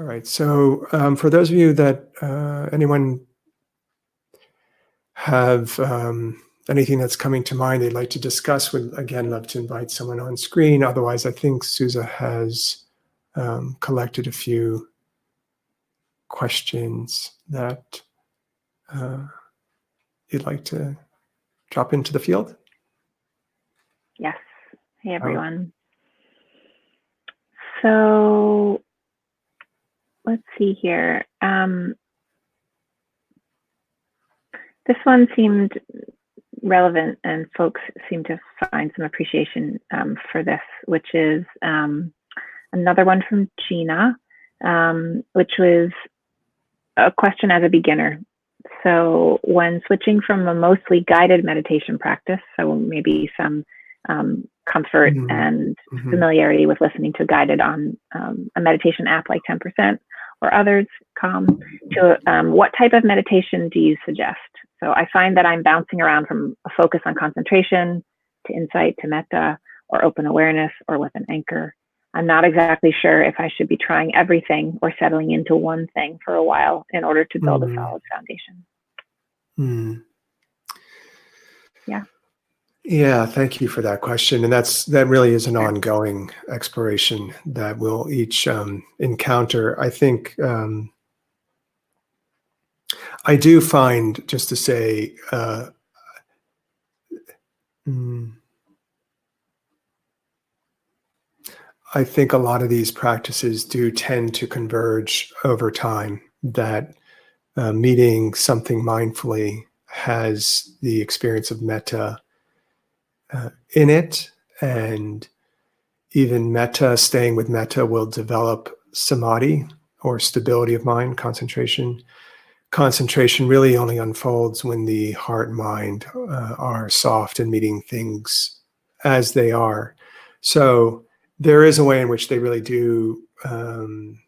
All right. So, um, for those of you that uh, anyone have um, anything that's coming to mind they'd like to discuss, would again love to invite someone on screen. Otherwise, I think Souza has um, collected a few questions that uh, you'd like to drop into the field. Yes. Hey, everyone. So let's see here. Um, this one seemed relevant and folks seem to find some appreciation um, for this, which is um, another one from Gina, um, which was a question as a beginner. So when switching from a mostly guided meditation practice, so maybe some um, comfort mm-hmm. and mm-hmm. familiarity with listening to guided on um, a meditation app like 10% or others, Calm, to um, what type of meditation do you suggest? So I find that I'm bouncing around from a focus on concentration to insight to metta or open awareness or with an anchor. I'm not exactly sure if I should be trying everything or settling into one thing for a while in order to build mm. a solid foundation. Mm. Yeah. Yeah, thank you for that question. And that's that really is an ongoing exploration that we'll each um, encounter. I think um, I do find, just to say, uh, mm, I think a lot of these practices do tend to converge over time. That uh, meeting something mindfully has the experience of metta uh, in it, and even metta, staying with metta, will develop samadhi or stability of mind, concentration concentration really only unfolds when the heart and mind uh, are soft and meeting things as they are. So there is a way in which they really do um,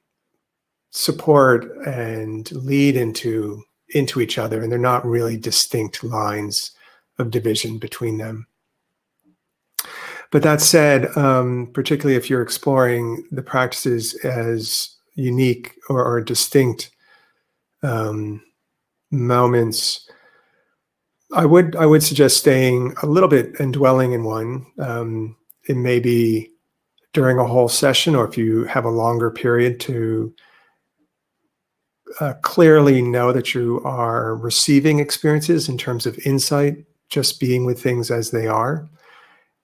support and lead into into each other, and they're not really distinct lines of division between them. But that said, um, particularly if you're exploring the practices as unique or, or distinct um, moments, I would I would suggest staying a little bit and dwelling in one. Um, it may be during a whole session, or if you have a longer period to uh, clearly know that you are receiving experiences in terms of insight, just being with things as they are.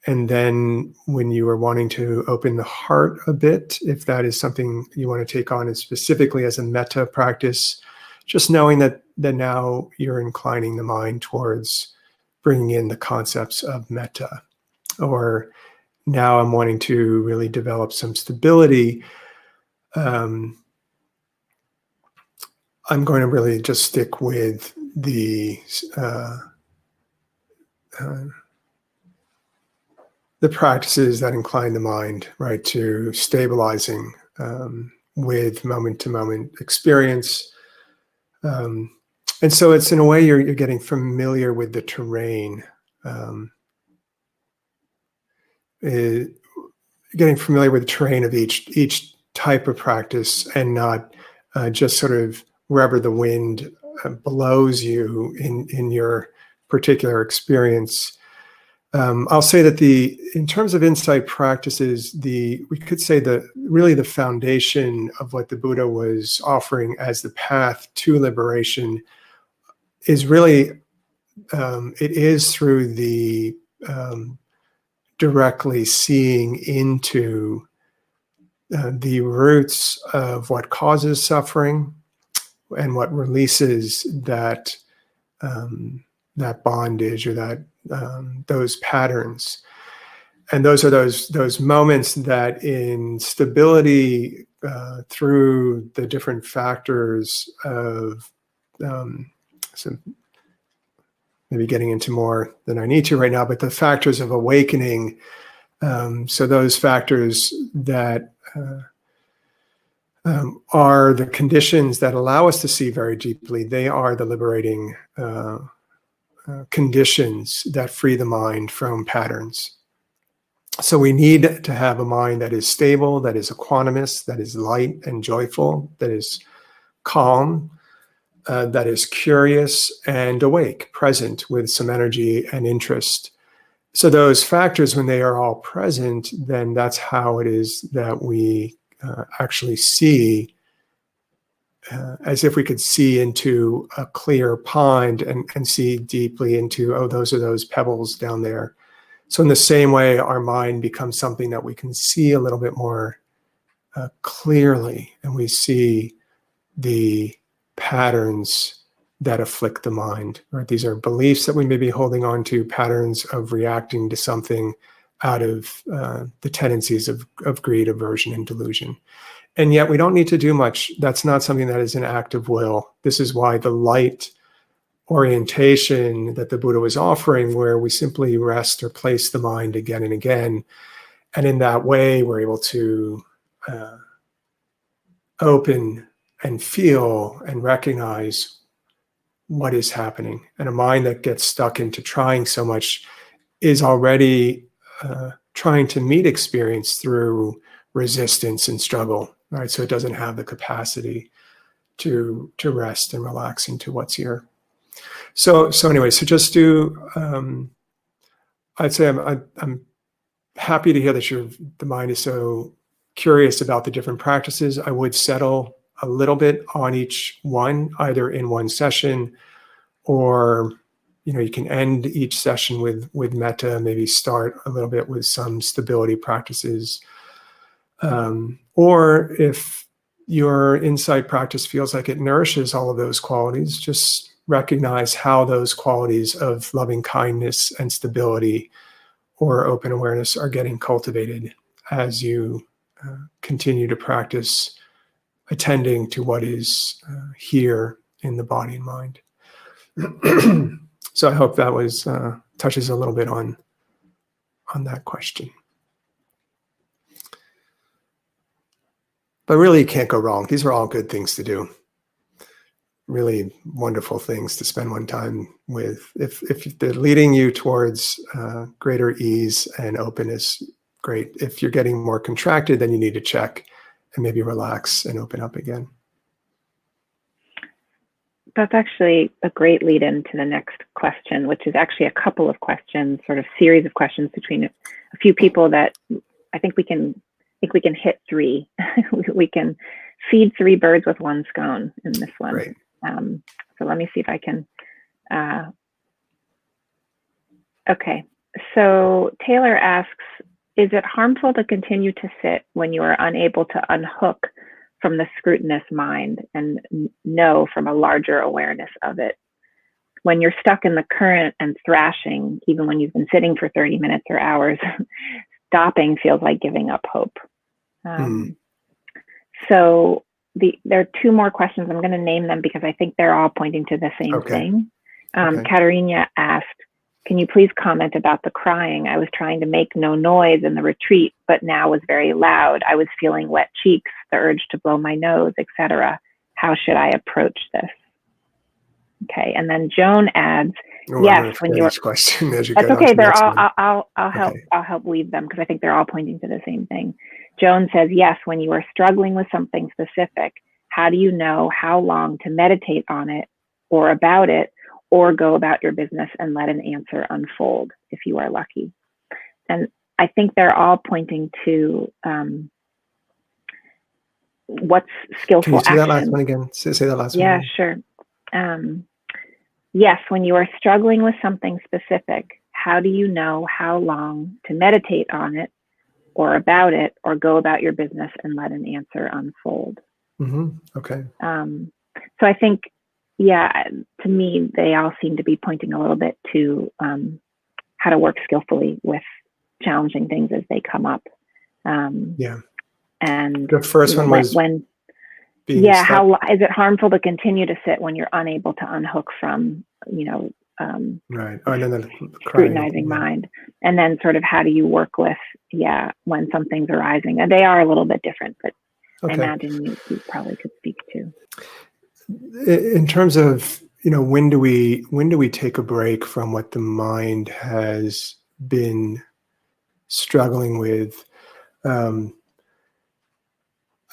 And then when you are wanting to open the heart a bit, if that is something you want to take on, and specifically as a metta practice, just knowing that that now you're inclining the mind towards bringing in the concepts of metta. Or now i'm wanting to really develop some stability um, i'm going to really just stick with the uh, uh, the practices that incline the mind right to stabilizing um, with moment to moment experience um, and so it's in a way you're, you're getting familiar with the terrain. Um, it, eh, getting familiar with the terrain of each each type of practice and not uh, just sort of wherever the wind uh, blows you in in your particular experience. Um, I'll say that the in terms of insight practices, the we could say the really the foundation of what the Buddha was offering as the path to liberation is really um, it is through the um, directly seeing into uh, the roots of what causes suffering and what releases that um, that bondage or that um, those patterns and those are those those moments that in stability uh, through the different factors of um, so maybe getting into more than I need to right now, but the factors of awakening. Um, so those factors that uh, um, are the conditions that allow us to see very deeply. They are the liberating uh, uh, conditions that free the mind from patterns. so we need to have a mind that is stable, that is equanimous, that is light and joyful, that is calm, uh, that is curious and awake, present with some energy and interest. So, those factors, when they are all present, then that's how it is that we uh, actually see, uh, as if we could see into a clear pond and, and see deeply into, oh, those are those pebbles down there. So, in the same way, our mind becomes something that we can see a little bit more uh, clearly, and we see the patterns that afflict the mind. Right? These are beliefs that we may be holding on to, patterns of reacting to something out of uh, the tendencies of, of greed, aversion, and delusion. And yet, we don't need to do much. That's not something that is an act of will. This is why the light orientation that the Buddha was offering, where we simply rest or place the mind again and again. And in that way, we're able to uh, open and feel and recognize what is happening. And a mind that gets stuck into trying so much is already uh, trying to meet experience through resistance and struggle, right? So it doesn't have the capacity to to rest and relax into what's here. So so anyway, so just do. Um, I'd say I'm I, I'm happy to hear that your the mind is so curious about the different practices. I would settle a little bit on each one, either in one session or you know you can end each session with with metta maybe start a little bit with some stability practices um, or if your insight practice feels like it nourishes all of those qualities just recognize how those qualities of loving kindness and stability or open awareness are getting cultivated as you uh, continue to practice attending to what is uh, here in the body and mind. so I hope that was uh, touches a little bit on on that question. But really, you can't go wrong. These are all good things to do. Really wonderful things to spend one time with. If if they're leading you towards uh, greater ease and openness, great. If you're getting more contracted, then you need to check and maybe relax and open up again. That's actually a great lead into the next question, which is actually a couple of questions, sort of series of questions between a few people that I think we can think we can hit three. we can feed three birds with one scone in this one. Um, so let me see if I can. Uh, okay. So Taylor asks, is it harmful to continue to sit when you are unable to unhook from the scrutinous mind and know from a larger awareness of it? When you're stuck in the current and thrashing, even when you've been sitting for 30 minutes or hours, stopping feels like giving up hope. Um, mm. So the, there are two more questions. I'm going to name them because I think they're all pointing to the same okay. thing. Um, okay. Katerina asked, can you please comment about the crying? I was trying to make no noise in the retreat, but now was very loud. I was feeling wet cheeks, the urge to blow my nose, etc. How should I approach this? Okay, and then Joan adds, oh, "Yes, when you're question as you that's okay. They're all. I'll, I'll, I'll help. Okay. I'll help weave them because I think they're all pointing to the same thing." Joan says, "Yes, when you are struggling with something specific, how do you know how long to meditate on it or about it or go about your business and let an answer unfold if you are lucky. And I think they're all pointing to um, what's skillful. Can you say action. that last one again? Say, say that last yeah, one. Yeah, sure. Um, yes, when you are struggling with something specific, how do you know how long to meditate on it or about it or go about your business and let an answer unfold? Mm-hmm. Okay. Um, so I think yeah, to me, they all seem to be pointing a little bit to um, how to work skillfully with challenging things as they come up. Um, yeah. And the first one was when, yeah, stuck. how is it harmful to continue to sit when you're unable to unhook from, you know, um, right. Oh, and then the scrutinizing mind, and then sort of how do you work with, yeah, when something's arising? And they are a little bit different, but okay. I imagine you, you probably could speak to in terms of you know when do we when do we take a break from what the mind has been struggling with. Um,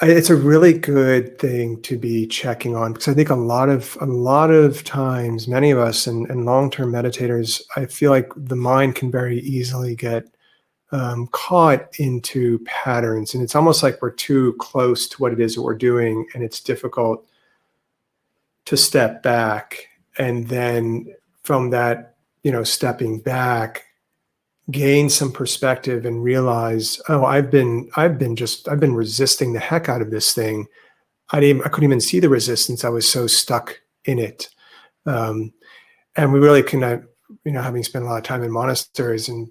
it's a really good thing to be checking on because I think a lot of a lot of times, many of us and, and long-term meditators, I feel like the mind can very easily get um, caught into patterns, and it's almost like we're too close to what it is that we're doing, and it's difficult to step back and then from that, you know, stepping back, gain some perspective and realize, oh, I've been, I've been just, I've been resisting the heck out of this thing. I didn't, I couldn't even see the resistance. I was so stuck in it. Um, and we really can, uh, you know, having spent a lot of time in monasteries and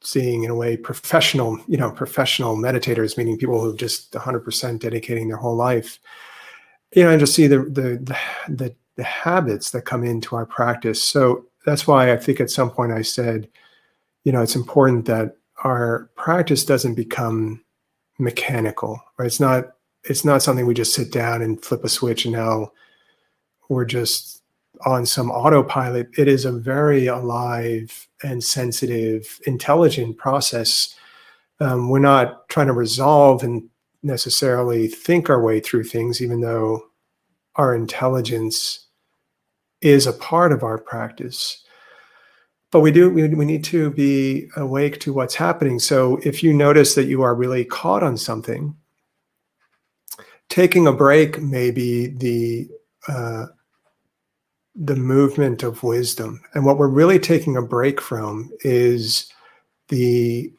seeing in a way professional, you know, professional meditators, meaning people who just 100% dedicating their whole life, you know, and just see the, the, the, the, the habits that come into our practice. So that's why I think at some point I said, you know, it's important that our practice doesn't become mechanical, right? It's not it's not something we just sit down and flip a switch and now we're just on some autopilot. It is a very alive and sensitive, intelligent process. Um, we're not trying to resolve and necessarily think our way through things, even though our intelligence is a part of our practice but we do we, we need to be awake to what's happening. So if you notice that you are really caught on something taking a break may be the uh, the movement of wisdom. And what we're really taking a break from is the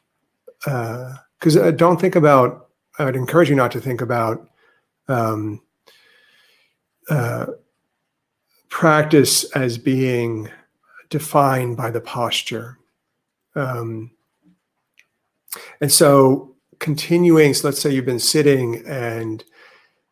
because uh, uh, don't think about i would encourage you not to think about um, uh, practice as being defined by the posture. Um, and so, continuing, so let's say you've been sitting and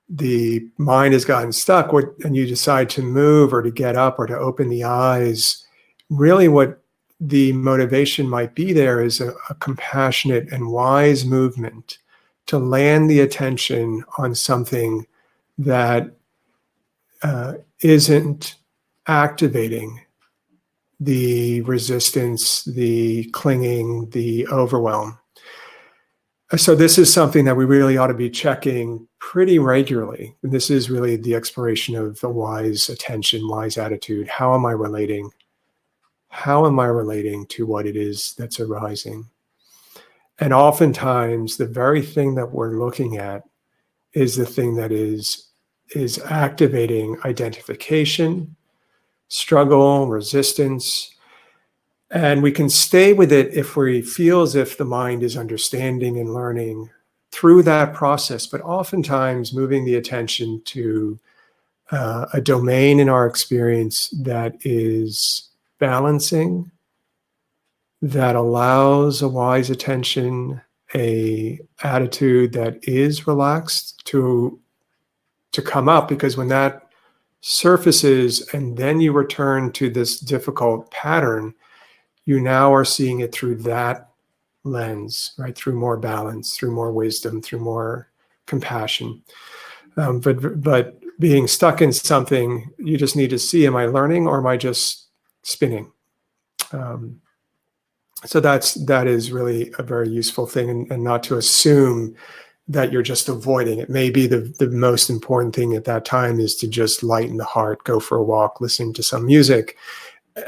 the mind has gotten stuck, and you decide to move or to get up or to open the eyes. Really, what the motivation might be there is a, a compassionate and wise movement to land the attention on something that uh, not activating the resistance, the clinging, the overwhelm. So, this is something that we really ought to be checking pretty regularly. And this is really the exploration of the wise attention, wise attitude. How am I relating? How am I relating to what it is that's arising? And oftentimes, the very thing that we're looking at is the thing that is, is activating identification, struggle, resistance. And we can stay with it if we feel as if the mind is understanding and learning through that process, but oftentimes moving the attention to uh, a domain in our experience that is balancing, that allows a wise attention, a attitude that is relaxed to to come up because when that surfaces and then you return to this difficult pattern, you now are seeing it through that lens, right? Through more balance, through more wisdom, through more compassion. Um, but but being stuck in something, you just need to see: Am I learning, or am I just spinning? Um, so that's that is really a very useful thing, and, and not to assume that you're just avoiding. It may be the, the most important thing at that time is to just lighten the heart, go for a walk, listen to some music,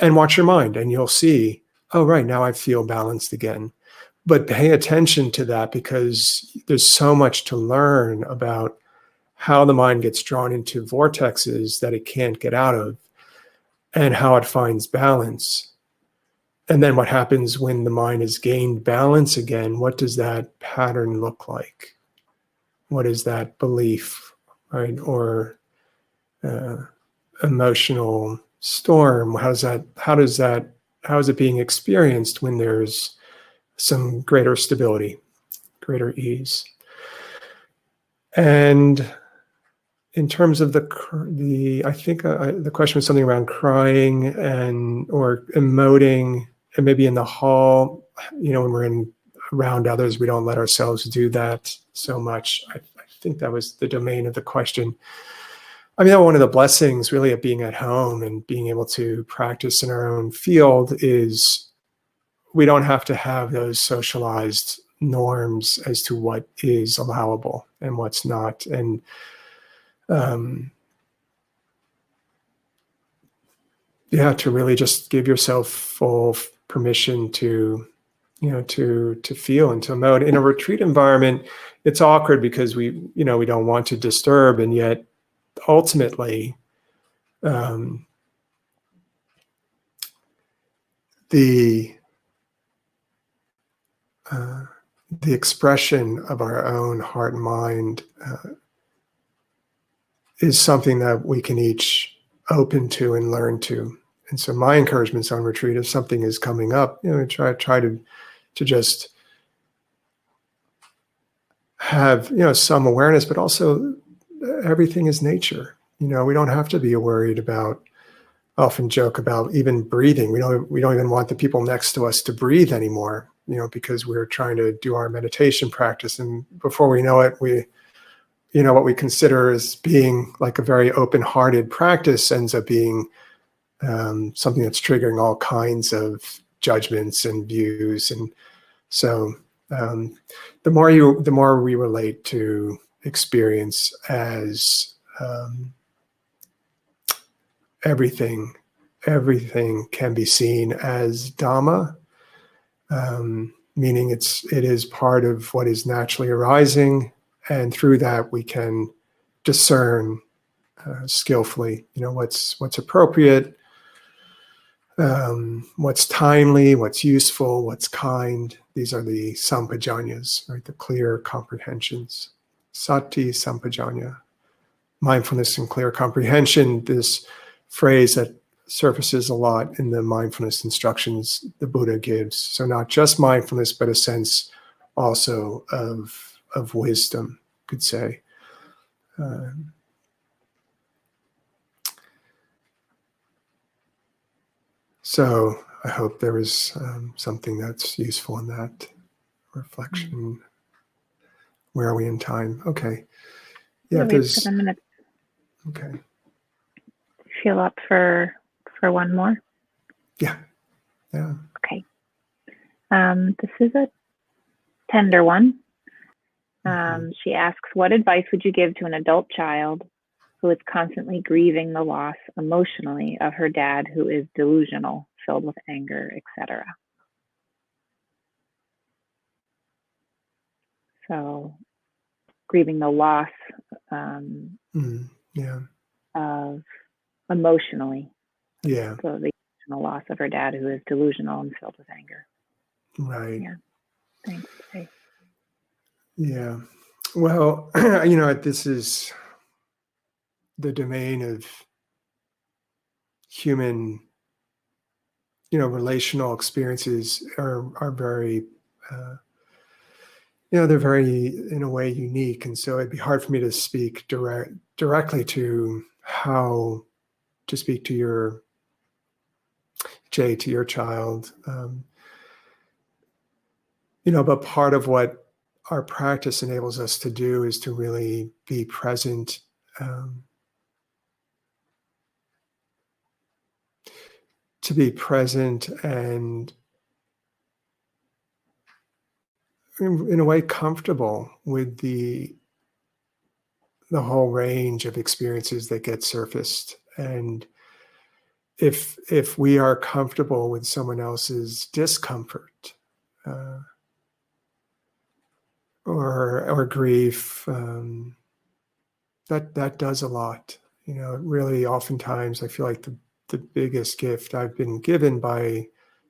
and watch your mind. And you'll see, oh, right, now I feel balanced again. But pay attention to that because there's so much to learn about how the mind gets drawn into vortexes that it can't get out of and how it finds balance. And then what happens when the mind has gained balance again? What does that pattern look like? What is that belief, right? Or uh, emotional storm? How's that? How does that? How is it being experienced when there's some greater stability, greater ease? And in terms of the the, I think uh, the question was something around crying and or emoting, and maybe in the hall, you know, when we're in around others, we don't let ourselves do that so much. I, I think that was the domain of the question. I mean, one of the blessings really of being at home and being able to practice in our own field is we don't have to have those socialized norms as to what is allowable and what's not. And um, yeah, to really just give yourself full permission to, you know, to to feel and to emote. In a retreat environment, it's awkward because we, you know, we don't want to disturb, and yet ultimately, um, the uh, the expression of our own heart and mind uh, is something that we can each open to and learn to. And so my encouragements on retreat, if something is coming up, you know, try try to to just have you know some awareness, but also everything is nature. You know, we don't have to be worried about. Often joke about even breathing. We don't we don't even want the people next to us to breathe anymore you know, because we're trying to do our meditation practice. And before we know it, we, you know, what we consider as being like a very open hearted practice ends up being um, something that's triggering all kinds of judgments and views. And so um, the more you, the more we relate to experience as um, everything, everything can be seen as Dhamma um, meaning it's it is part of what is naturally arising, and through that we can discern uh, skillfully, you know, what's what's appropriate, um, what's timely, what's useful, what's kind. These are the sampajanyas, right? The clear comprehensions. Sati sampajanya, mindfulness and clear comprehension. This phrase that surfaces a lot in the mindfulness instructions the Buddha gives. So not just mindfulness, but a sense also of of wisdom, could say. Um, so I hope there was um, something that's useful in that reflection. Mm-hmm. Where are we in time? Okay. Yeah, there's. Okay. Feel up for for one more? Yeah. Yeah. Okay. Um, this is a tender one. Um, mm-hmm. She asks, What advice would you give to an adult child who is constantly grieving the loss emotionally of her dad, who is delusional, filled with anger, etc.? So, grieving the loss um, mm, yeah. of emotionally yeah. So the emotional loss of her dad, who is delusional and filled with anger. Right. Yeah. Thanks. Hey. Yeah. Well, you know, this is the domain of human, you know, relational experiences are are very, uh, you know, they're very in a way unique, and so it'd be hard for me to speak direct directly to how to speak to your Jay, to your child. Um, you know, but part of what our practice enables us to do is to really be present. Um, to be present and in, a way comfortable with the the whole range of experiences that get surfaced and if if we are comfortable with someone else's discomfort uh, or or grief, um, that that does a lot. You know, really, oftentimes I feel like the the biggest gift I've been given by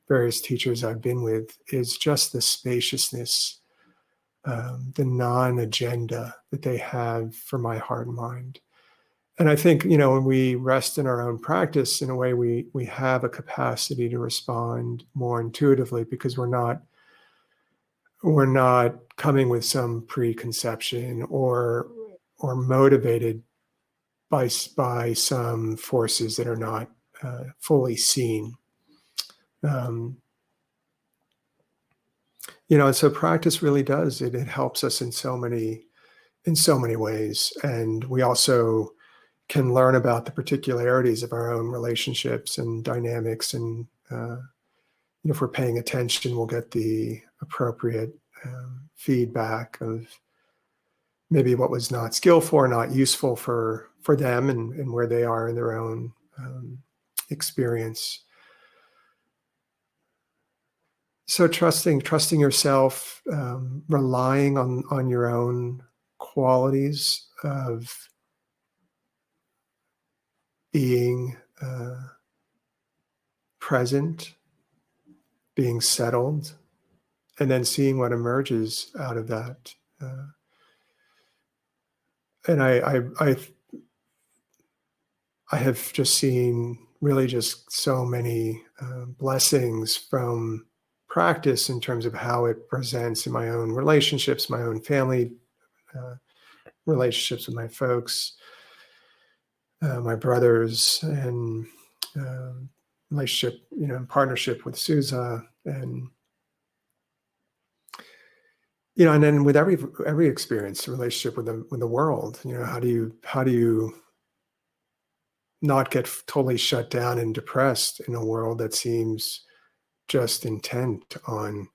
various teachers I've been with is just the spaciousness, um, the non-agenda that they have for my heart and mind. And I think you know when we rest in our own practice, in a way, we we have a capacity to respond more intuitively because we're not we're not coming with some preconception or or motivated by by some forces that are not uh, fully seen. Um, you know, and so practice really does it. It helps us in so many in so many ways, and we also can learn about the particularities of our own relationships and dynamics and uh, if we're paying attention, we'll get the appropriate um, feedback of maybe what was not skillful or not useful for for them and, and where they are in their own um, experience. So trusting trusting yourself, um, relying on on your own qualities of being uh, present, being settled, and then seeing what emerges out of that. Uh, and I, I, I, I have just seen really just so many uh, blessings from practice in terms of how it presents in my own relationships, my own family uh, relationships with my folks, uh, my brothers, and uh, relationship, you know, in partnership with Susa, and you know, and then with every every experience, relationship with the with the world, you know, how do you how do you not get totally shut down and depressed in a world that seems just intent on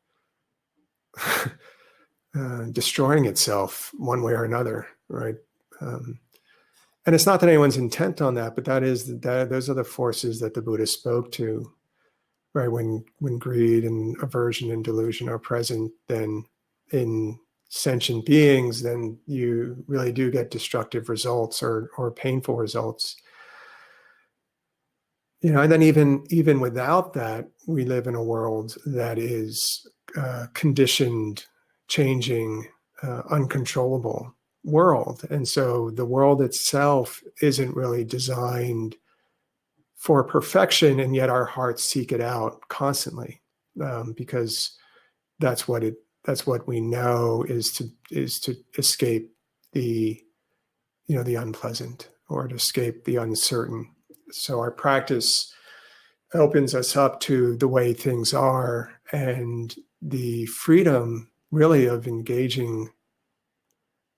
uh, destroying itself one way or another, right? Um, and it's not that anyone's intent on that, but that is that those are the forces that the Buddha spoke to, right? When when greed and aversion and delusion are present, then in sentient beings, then you really do get destructive results or or painful results. You know, and then even even without that, we live in a world that is uh, conditioned, changing, uh, uncontrollable world. And so the world itself isn't really designed for perfection, and yet our hearts seek it out constantly um, because that's what it that's what we know is to is to escape the you know the unpleasant or to escape the uncertain. So our practice opens us up to the way things are and the freedom really of engaging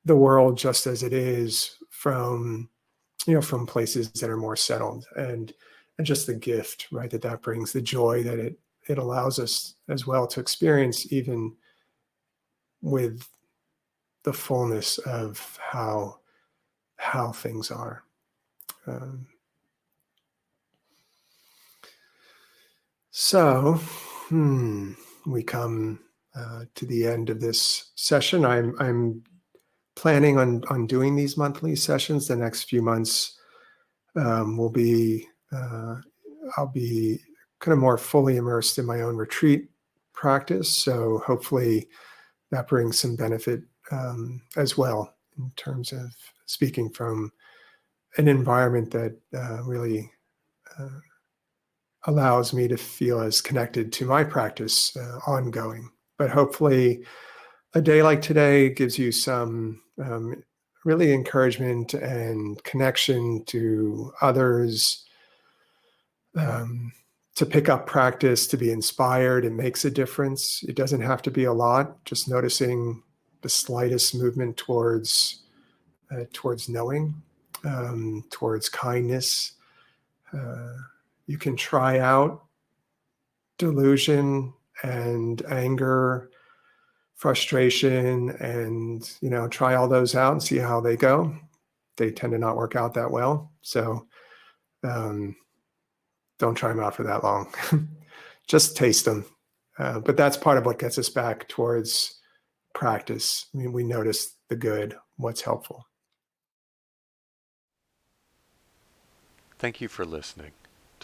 the world just as it is from you know from places that are more settled and and just the gift right that that brings the joy that it it allows us as well to experience even with the fullness of how how things are. Um, so hmm, we come uh, to the end of this session. I'm i'm planning on on doing these monthly sessions. The next few months um, will be uh, i'll be kind of more fully immersed in my own retreat practice. So hopefully that brings some benefit um, as well in terms of speaking from an environment that uh, really uh, allows me to feel as connected to my practice uh, ongoing but hopefully a day like today gives you some um, really encouragement and connection to others, um, to pick up practice, to be inspired. It makes a difference. It doesn't have to be a lot. Just noticing the slightest movement towards uh, towards knowing, um, towards kindness. Uh, you can try out delusion and anger frustration and you know try all those out and see how they go. They tend to not work out that well. So um, don't try them out for that long. Just taste them uh, but that's part of what gets us back towards practice. I mean we notice the good what's helpful. Thank you for listening